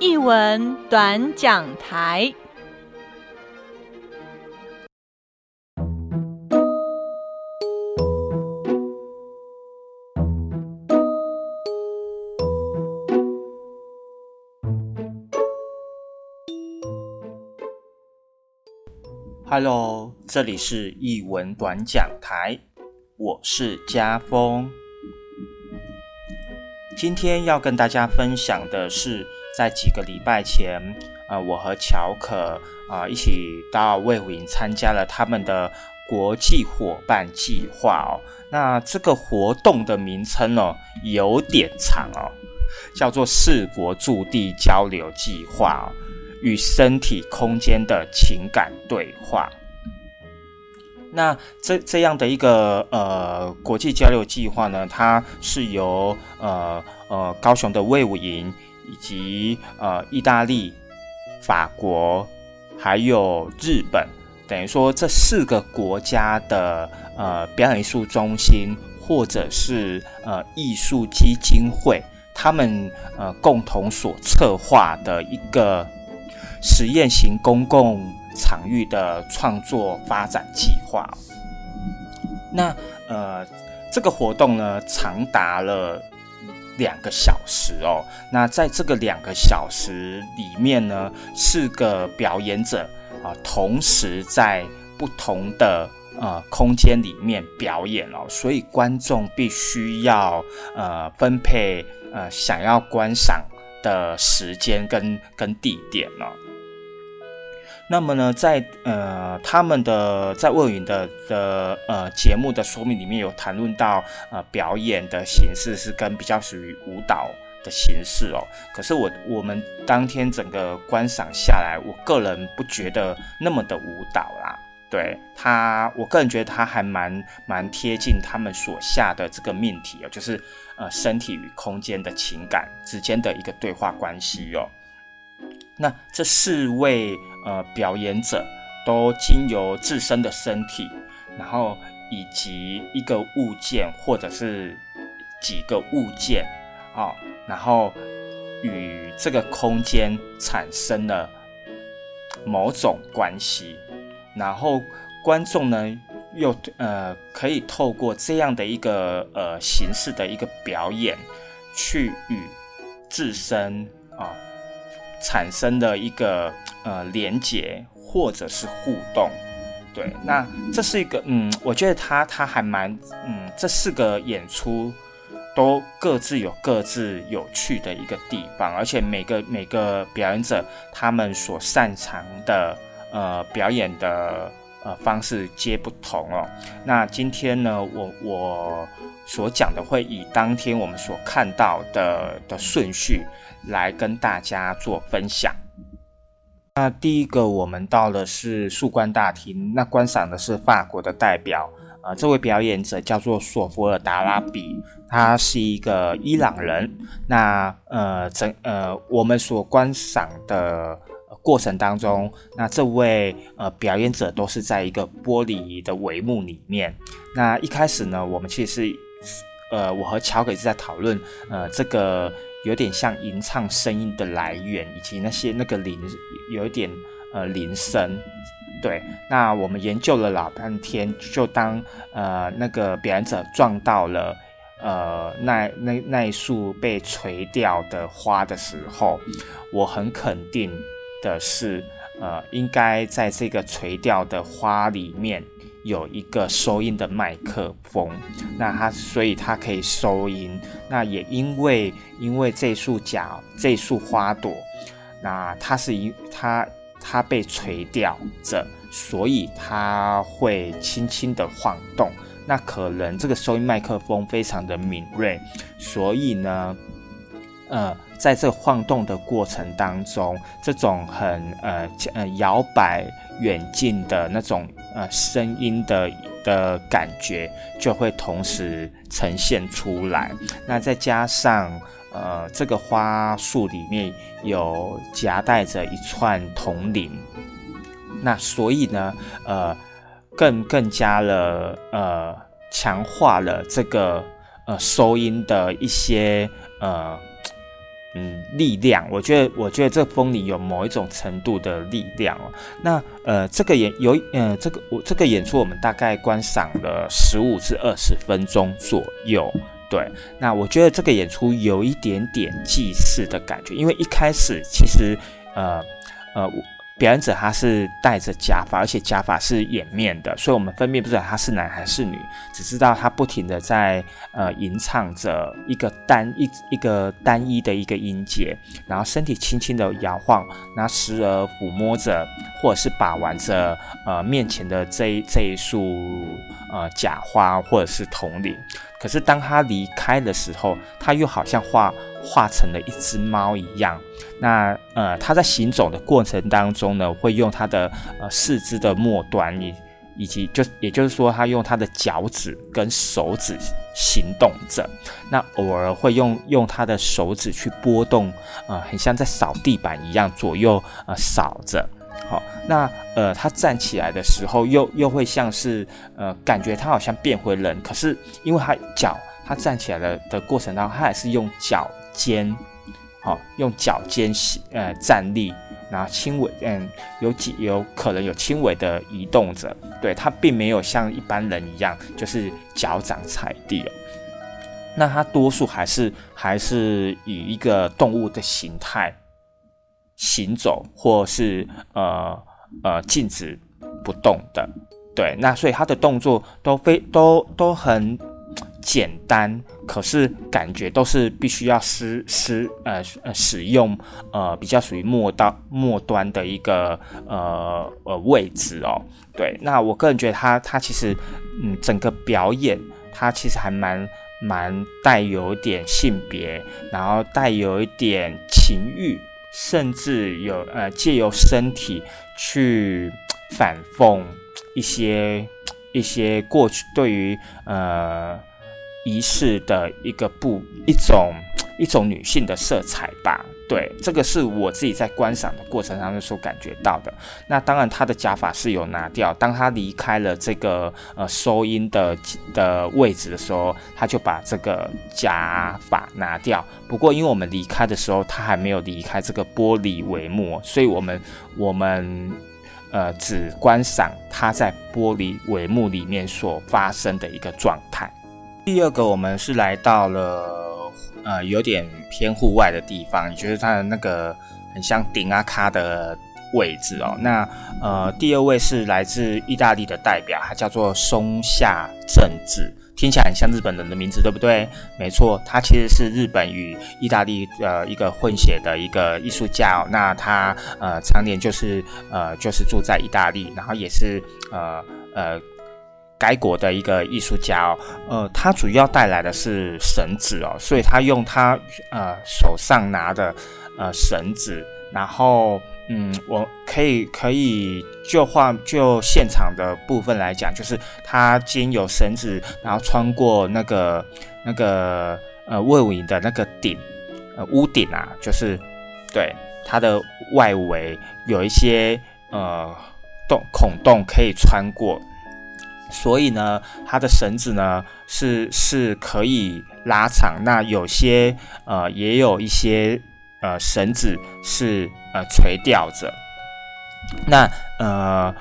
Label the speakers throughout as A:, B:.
A: 译文短讲台。
B: Hello，这里是译文短讲台，我是家峰。今天要跟大家分享的是，在几个礼拜前，呃，我和乔可啊一起到魏武营参加了他们的国际伙伴计划哦。那这个活动的名称哦有点长哦，叫做四国驻地交流计划。与身体空间的情感对话。那这这样的一个呃国际交流计划呢，它是由呃呃高雄的魏武营以及呃意大利、法国还有日本，等于说这四个国家的呃表演艺术中心或者是呃艺术基金会，他们呃共同所策划的一个。实验型公共场域的创作发展计划。那呃，这个活动呢，长达了两个小时哦。那在这个两个小时里面呢，四个表演者啊，同时在不同的呃空间里面表演哦，所以观众必须要呃分配呃想要观赏的时间跟跟地点了。那么呢，在呃他们的在魏云的的呃节目的说明里面有谈论到呃表演的形式是跟比较属于舞蹈的形式哦。可是我我们当天整个观赏下来，我个人不觉得那么的舞蹈啦。对他，我个人觉得他还蛮蛮贴近他们所下的这个命题哦，就是呃身体与空间的情感之间的一个对话关系哦。那这四位呃表演者都经由自身的身体，然后以及一个物件或者是几个物件啊，然后与这个空间产生了某种关系，然后观众呢又呃可以透过这样的一个呃形式的一个表演，去与自身啊。产生的一个呃连接或者是互动，对，那这是一个嗯，我觉得他他还蛮嗯，这四个演出都各自有各自有趣的一个地方，而且每个每个表演者他们所擅长的呃表演的呃方式皆不同哦。那今天呢，我我所讲的会以当天我们所看到的的顺序。来跟大家做分享。那第一个，我们到的是树冠大厅，那观赏的是法国的代表，呃，这位表演者叫做索弗尔达拉比，他是一个伊朗人。那呃，整呃，我们所观赏的过程当中，那这位呃表演者都是在一个玻璃的帷幕里面。那一开始呢，我们其实呃，我和乔可是在讨论呃这个。有点像吟唱声音的来源，以及那些那个铃，有一点呃铃声。对，那我们研究了老半天，就当呃那个表演者撞到了呃那那那一束被垂掉的花的时候，我很肯定的是，呃，应该在这个垂掉的花里面。有一个收音的麦克风，那它所以它可以收音。那也因为因为这束角这束花朵，那它是一它它被垂掉着，所以它会轻轻的晃动。那可能这个收音麦克风非常的敏锐，所以呢，呃，在这晃动的过程当中，这种很呃呃摇摆远近的那种。呃，声音的的感觉就会同时呈现出来。那再加上呃，这个花束里面有夹带着一串铜铃，那所以呢，呃，更更加了呃，强化了这个呃收音的一些呃嗯力量。我觉得，我觉得这风铃有某一种程度的力量哦。那呃，这个演有呃，这个我这个演出我们大概观赏了十五至二十分钟左右。对，那我觉得这个演出有一点点祭祀的感觉，因为一开始其实呃呃。表演者他是戴着假发，而且假发是掩面的，所以我们分辨不出来他是男还是女，只知道他不停的在呃吟唱着一个单一一个单一的一个音节，然后身体轻轻的摇晃，然后时而抚摸着或者是把玩着呃面前的这一这一束呃假花或者是铜铃。可是当他离开的时候，他又好像化化成了一只猫一样。那呃，他在行走的过程当中呢，会用他的呃四肢的末端，以以及就也就是说，他用他的脚趾跟手指行动着。那偶尔会用用他的手指去拨动，呃，很像在扫地板一样，左右呃扫着。好，那呃，他站起来的时候，又又会像是呃，感觉他好像变回人，可是因为他脚，他站起来的的过程当中，他还是用脚尖，好，用脚尖呃站立，然后轻微嗯，有几有可能有轻微的移动着，对他并没有像一般人一样，就是脚掌踩地哦。那他多数还是还是以一个动物的形态。行走或是呃呃静止不动的，对，那所以他的动作都非都都很简单，可是感觉都是必须要使使呃呃使用呃比较属于末到末端的一个呃呃位置哦，对，那我个人觉得他他其实嗯整个表演他其实还蛮蛮带有一点性别，然后带有一点情欲。甚至有呃借由身体去反讽一些 一些过去对于呃仪式的一个不一种一种女性的色彩吧。对，这个是我自己在观赏的过程当中所感觉到的。那当然，他的假发是有拿掉。当他离开了这个呃收音的的位置的时候，他就把这个假发拿掉。不过，因为我们离开的时候，他还没有离开这个玻璃帷幕，所以我们我们呃只观赏他在玻璃帷幕里面所发生的一个状态。第二个，我们是来到了。呃，有点偏户外的地方，你觉得它的那个很像顶阿卡的位置哦。那呃，第二位是来自意大利的代表，他叫做松下正治，听起来很像日本人的名字，对不对？没错，他其实是日本与意大利呃一个混血的一个艺术家。哦那他呃常年就是呃就是住在意大利，然后也是呃呃。该国的一个艺术家哦，呃，他主要带来的是绳子哦，所以他用他呃手上拿的呃绳子，然后嗯，我可以可以就画就现场的部分来讲，就是他经有绳子，然后穿过那个那个呃魏武营的那个顶呃屋顶啊，就是对它的外围有一些呃洞孔洞可以穿过。所以呢，它的绳子呢是是可以拉长，那有些呃也有一些呃绳子是呃垂吊着。那呃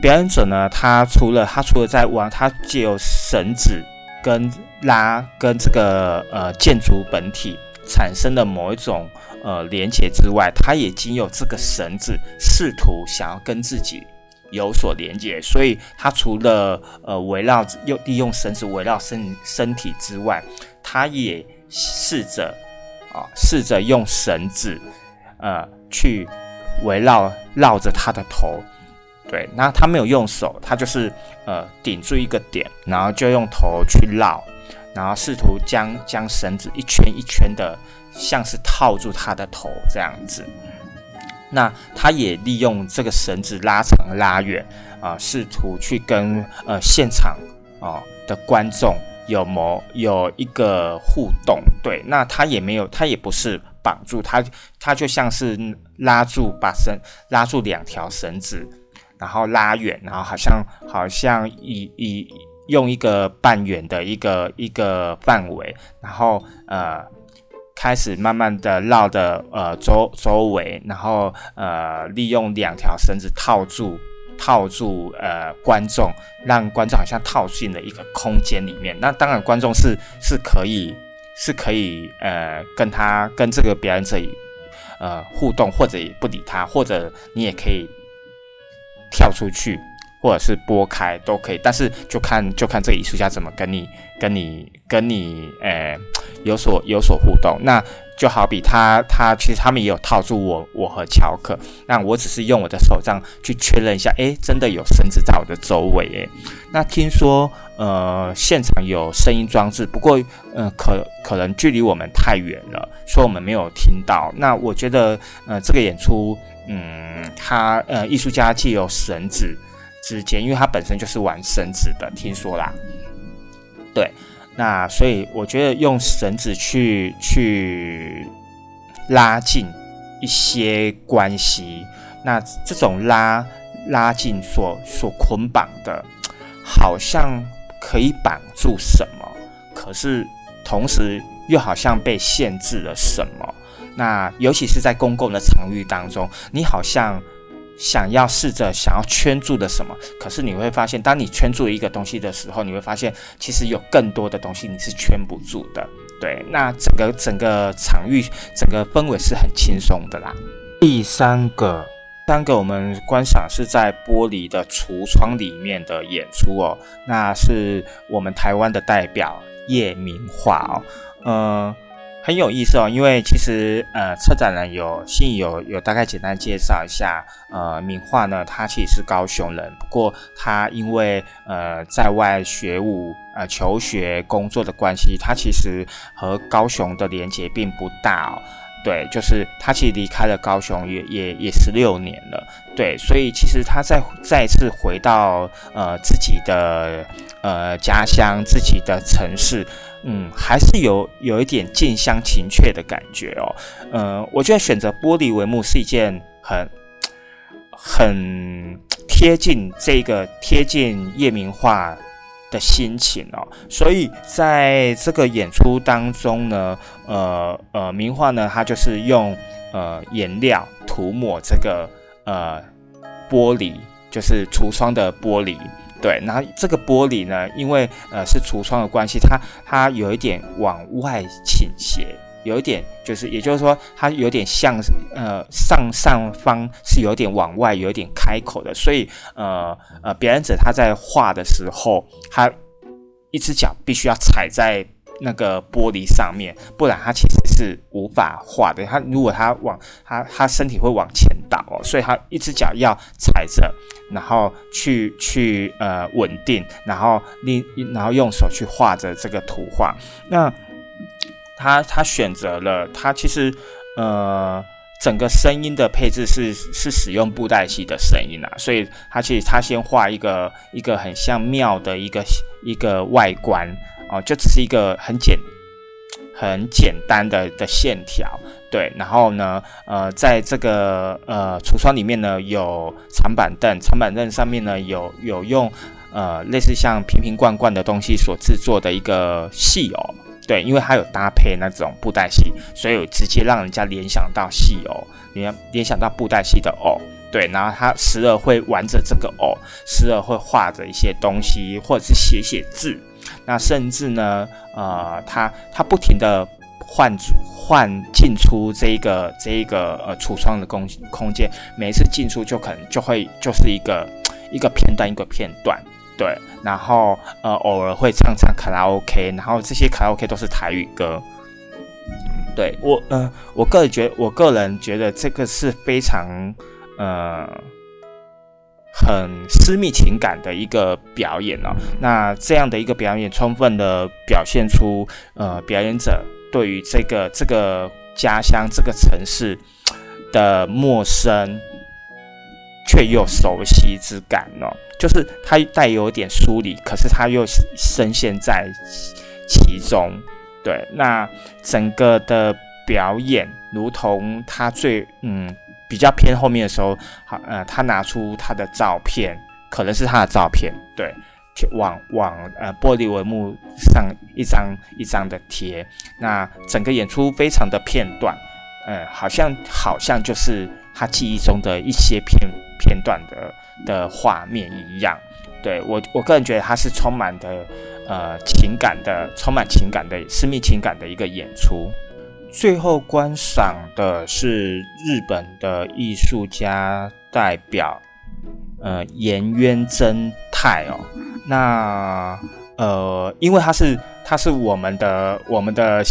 B: 表演者呢，他除了他除了在玩，他借由绳子跟拉跟这个呃建筑本体产生的某一种呃连接之外，他也仅有这个绳子试图想要跟自己。有所连接，所以它除了呃围绕用利用绳子围绕身身体之外，它也试着啊试着用绳子呃去围绕绕着他的头，对，那他没有用手，他就是呃顶住一个点，然后就用头去绕，然后试图将将绳子一圈一圈的像是套住他的头这样子。那他也利用这个绳子拉长拉远啊，试图去跟呃现场啊的观众有某有一个互动。对，那他也没有，他也不是绑住他，他就像是拉住把绳拉住两条绳子，然后拉远，然后好像好像以以用一个半圆的一个一个范围，然后呃开始慢慢的绕的呃周周围，然后呃利用两条绳子套住套住呃观众，让观众好像套进了一个空间里面。那当然观众是是可以是可以呃跟他跟这个表演者呃互动，或者也不理他，或者你也可以跳出去。或者是拨开都可以，但是就看就看这个艺术家怎么跟你跟你跟你诶有所有所互动。那就好比他他其实他们也有套住我我和乔克，那我只是用我的手杖去确认一下，诶，真的有绳子在我的周围诶。那听说呃现场有声音装置，不过呃可可能距离我们太远了，所以我们没有听到。那我觉得呃这个演出嗯他呃艺术家既有绳子。之间，因为他本身就是玩绳子的，听说啦。对，那所以我觉得用绳子去去拉近一些关系，那这种拉拉近所所捆绑的，好像可以绑住什么，可是同时又好像被限制了什么。那尤其是在公共的场域当中，你好像。想要试着想要圈住的什么，可是你会发现，当你圈住一个东西的时候，你会发现其实有更多的东西你是圈不住的。对，那整个整个场域、整个氛围是很轻松的啦。第三个，三个我们观赏是在玻璃的橱窗里面的演出哦，那是我们台湾的代表叶明画哦，嗯。很有意思哦，因为其实呃，策展人有信有有大概简单介绍一下，呃，名画呢，他其实是高雄人，不过他因为呃在外学武、呃求学、工作的关系，他其实和高雄的连接并不大哦。对，就是他其实离开了高雄也也也十六年了，对，所以其实他再再次回到呃自己的呃家乡、自己的城市。嗯，还是有有一点近乡情怯的感觉哦。嗯，我觉得选择玻璃帷幕是一件很很贴近这个贴近夜明画的心情哦。所以在这个演出当中呢，呃呃，名画呢，它就是用呃颜料涂抹这个呃玻璃，就是橱窗的玻璃。对，然后这个玻璃呢，因为呃是橱窗的关系，它它有一点往外倾斜，有一点就是，也就是说，它有点像呃上上方是有点往外，有点开口的，所以呃呃表演者他在画的时候，他一只脚必须要踩在。那个玻璃上面，不然他其实是无法画的。他如果他往他他身体会往前倒哦，所以他一只脚要踩着，然后去去呃稳定，然后另然后用手去画着这个图画。那他他选择了他其实呃整个声音的配置是是使用布袋戏的声音啊，所以他其实他先画一个一个很像庙的一个一个外观。哦，就只是一个很简、很简单的的线条，对。然后呢，呃，在这个呃橱窗里面呢，有长板凳，长板凳上面呢有有用呃类似像瓶瓶罐罐的东西所制作的一个戏偶，对，因为它有搭配那种布袋戏，所以直接让人家联想到戏偶，联联想到布袋戏的偶，对。然后他时而会玩着这个偶，时而会画着一些东西，或者是写写字。那甚至呢，呃，他他不停的换换进出这一个这一个呃橱窗的空空间，每一次进出就可能就会就是一个一个片段一个片段，对，然后呃偶尔会唱唱卡拉 OK，然后这些卡拉 OK 都是台语歌，对我呃我个人觉我个人觉得这个是非常呃。很私密情感的一个表演哦，那这样的一个表演，充分的表现出呃表演者对于这个这个家乡这个城市的陌生却又熟悉之感哦，就是他带有点疏离，可是他又深陷在其中。对，那整个的表演如同他最嗯。比较偏后面的时候，好，呃，他拿出他的照片，可能是他的照片，对，往往呃玻璃帷幕上一张一张的贴。那整个演出非常的片段，呃，好像好像就是他记忆中的一些片片段的的画面一样。对我我个人觉得他是充满的呃情感的，充满情感的私密情感的一个演出。最后观赏的是日本的艺术家代表，呃，岩渊真太哦。那呃，因为他是他是我们的我们的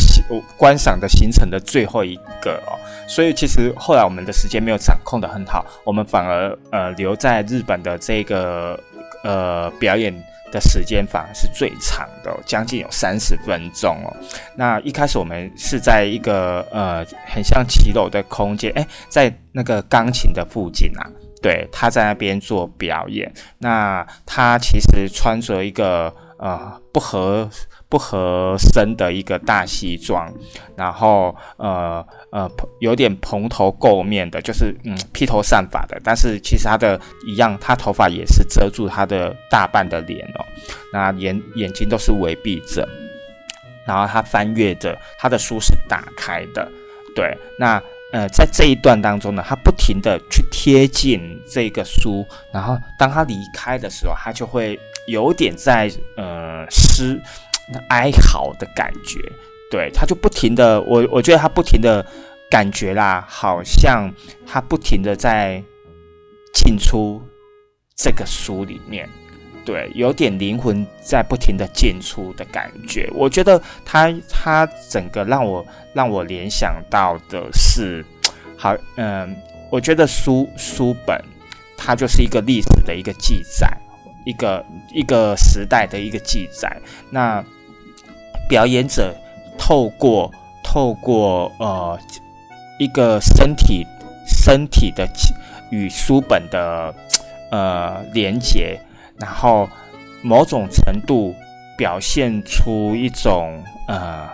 B: 观赏的行程的最后一个哦，所以其实后来我们的时间没有掌控的很好，我们反而呃留在日本的这个呃表演。的时间反而是最长的，将近有三十分钟哦。那一开始我们是在一个呃很像骑楼的空间，哎，在那个钢琴的附近啊，对，他在那边做表演。那他其实穿着一个呃不合。不合身的一个大西装，然后呃呃有点蓬头垢面的，就是嗯披头散发的，但是其实他的一样，他头发也是遮住他的大半的脸哦，那眼眼睛都是微闭着，然后他翻阅着他的书是打开的，对，那呃在这一段当中呢，他不停的去贴近这个书，然后当他离开的时候，他就会有点在呃失。哀嚎的感觉，对，他就不停的，我我觉得他不停的感觉啦，好像他不停的在进出这个书里面，对，有点灵魂在不停的进出的感觉。我觉得他他整个让我让我联想到的是，好，嗯，我觉得书书本它就是一个历史的一个记载。一个一个时代的一个记载，那表演者透过透过呃一个身体身体的与书本的呃连接，然后某种程度表现出一种呃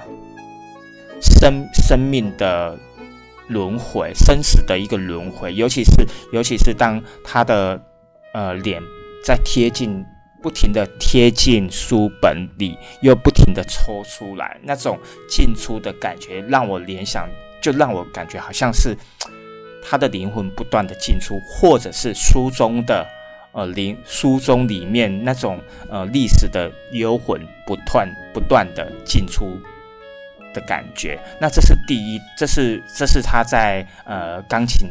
B: 生生命的轮回，生死的一个轮回，尤其是尤其是当他的呃脸。在贴近，不停的贴近书本里，又不停的抽出来，那种进出的感觉，让我联想，就让我感觉好像是他的灵魂不断的进出，或者是书中的呃灵书中里面那种呃历史的幽魂不断不断的进出的感觉。那这是第一，这是这是他在呃钢琴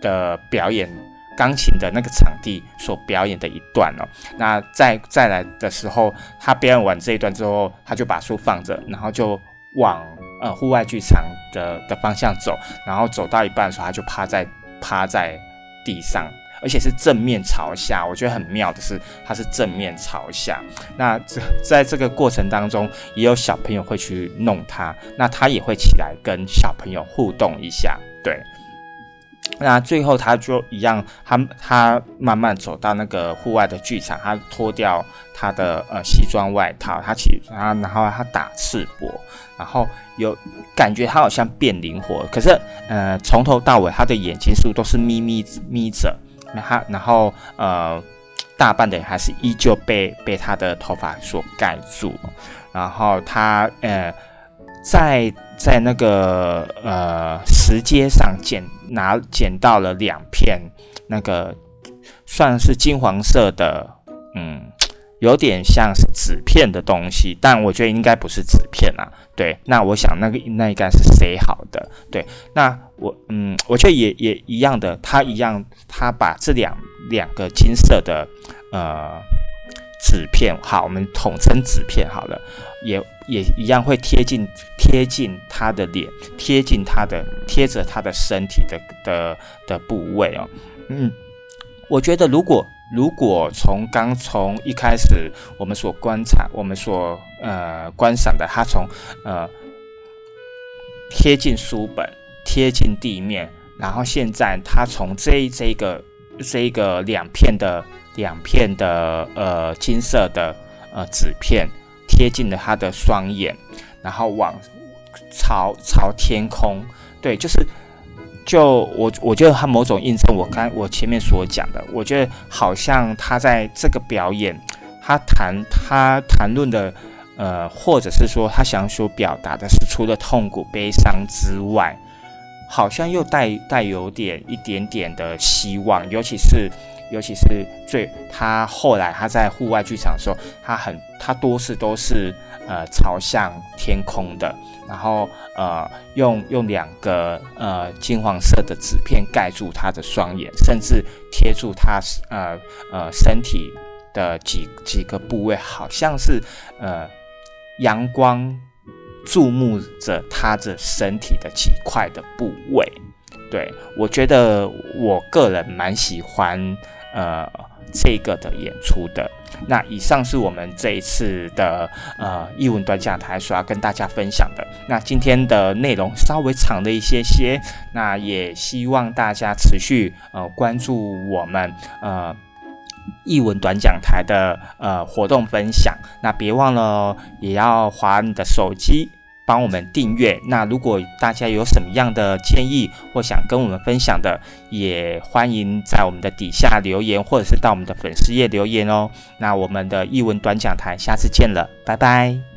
B: 的表演。钢琴的那个场地所表演的一段哦，那再再来的时候，他表演完这一段之后，他就把书放着，然后就往呃户外剧场的的方向走，然后走到一半的时候，他就趴在趴在地上，而且是正面朝下。我觉得很妙的是，他是正面朝下。那这在这个过程当中，也有小朋友会去弄他，那他也会起来跟小朋友互动一下，对。那最后他就一样，他他慢慢走到那个户外的剧场，他脱掉他的呃西装外套，他起他然后他打赤膊，然后有感觉他好像变灵活，可是呃从头到尾他的眼睛是不是都是眯眯眯着？那他然后呃大半的还是依旧被被他的头发所盖住，然后他呃。在在那个呃石阶上捡拿捡到了两片那个算是金黄色的，嗯，有点像是纸片的东西，但我觉得应该不是纸片啊。对，那我想那个那应该是塞好的。对，那我嗯，我觉得也也一样的，他一样，他把这两两个金色的呃。纸片好，我们统称纸片好了，也也一样会贴近贴近他的脸，贴近他的贴着他的身体的的的部位哦。嗯，我觉得如果如果从刚从一开始我们所观察，我们所呃观赏的，他从呃贴近书本，贴近地面，然后现在他从这这个这个两片的。两片的呃金色的呃纸片贴近了他的双眼，然后往朝朝天空，对，就是就我我觉得他某种印证我刚我前面所讲的，我觉得好像他在这个表演，他谈他谈论的，呃，或者是说他想所表达的是，除了痛苦、悲伤之外，好像又带带有点一点点的希望，尤其是尤其是最他后来他在户外剧场的时候，他很他多是都是呃朝向天空的，然后呃用用两个呃金黄色的纸片盖住他的双眼，甚至贴住他呃呃身体。的几几个部位，好像是呃阳光注目着他的身体的几块的部位。对我觉得我个人蛮喜欢呃这个的演出的。那以上是我们这一次的呃译文短讲台所要跟大家分享的。那今天的内容稍微长了一些些，那也希望大家持续呃关注我们呃。译文短讲台的呃活动分享，那别忘了也要划你的手机帮我们订阅。那如果大家有什么样的建议或想跟我们分享的，也欢迎在我们的底下留言，或者是到我们的粉丝页留言哦。那我们的译文短讲台下次见了，拜拜。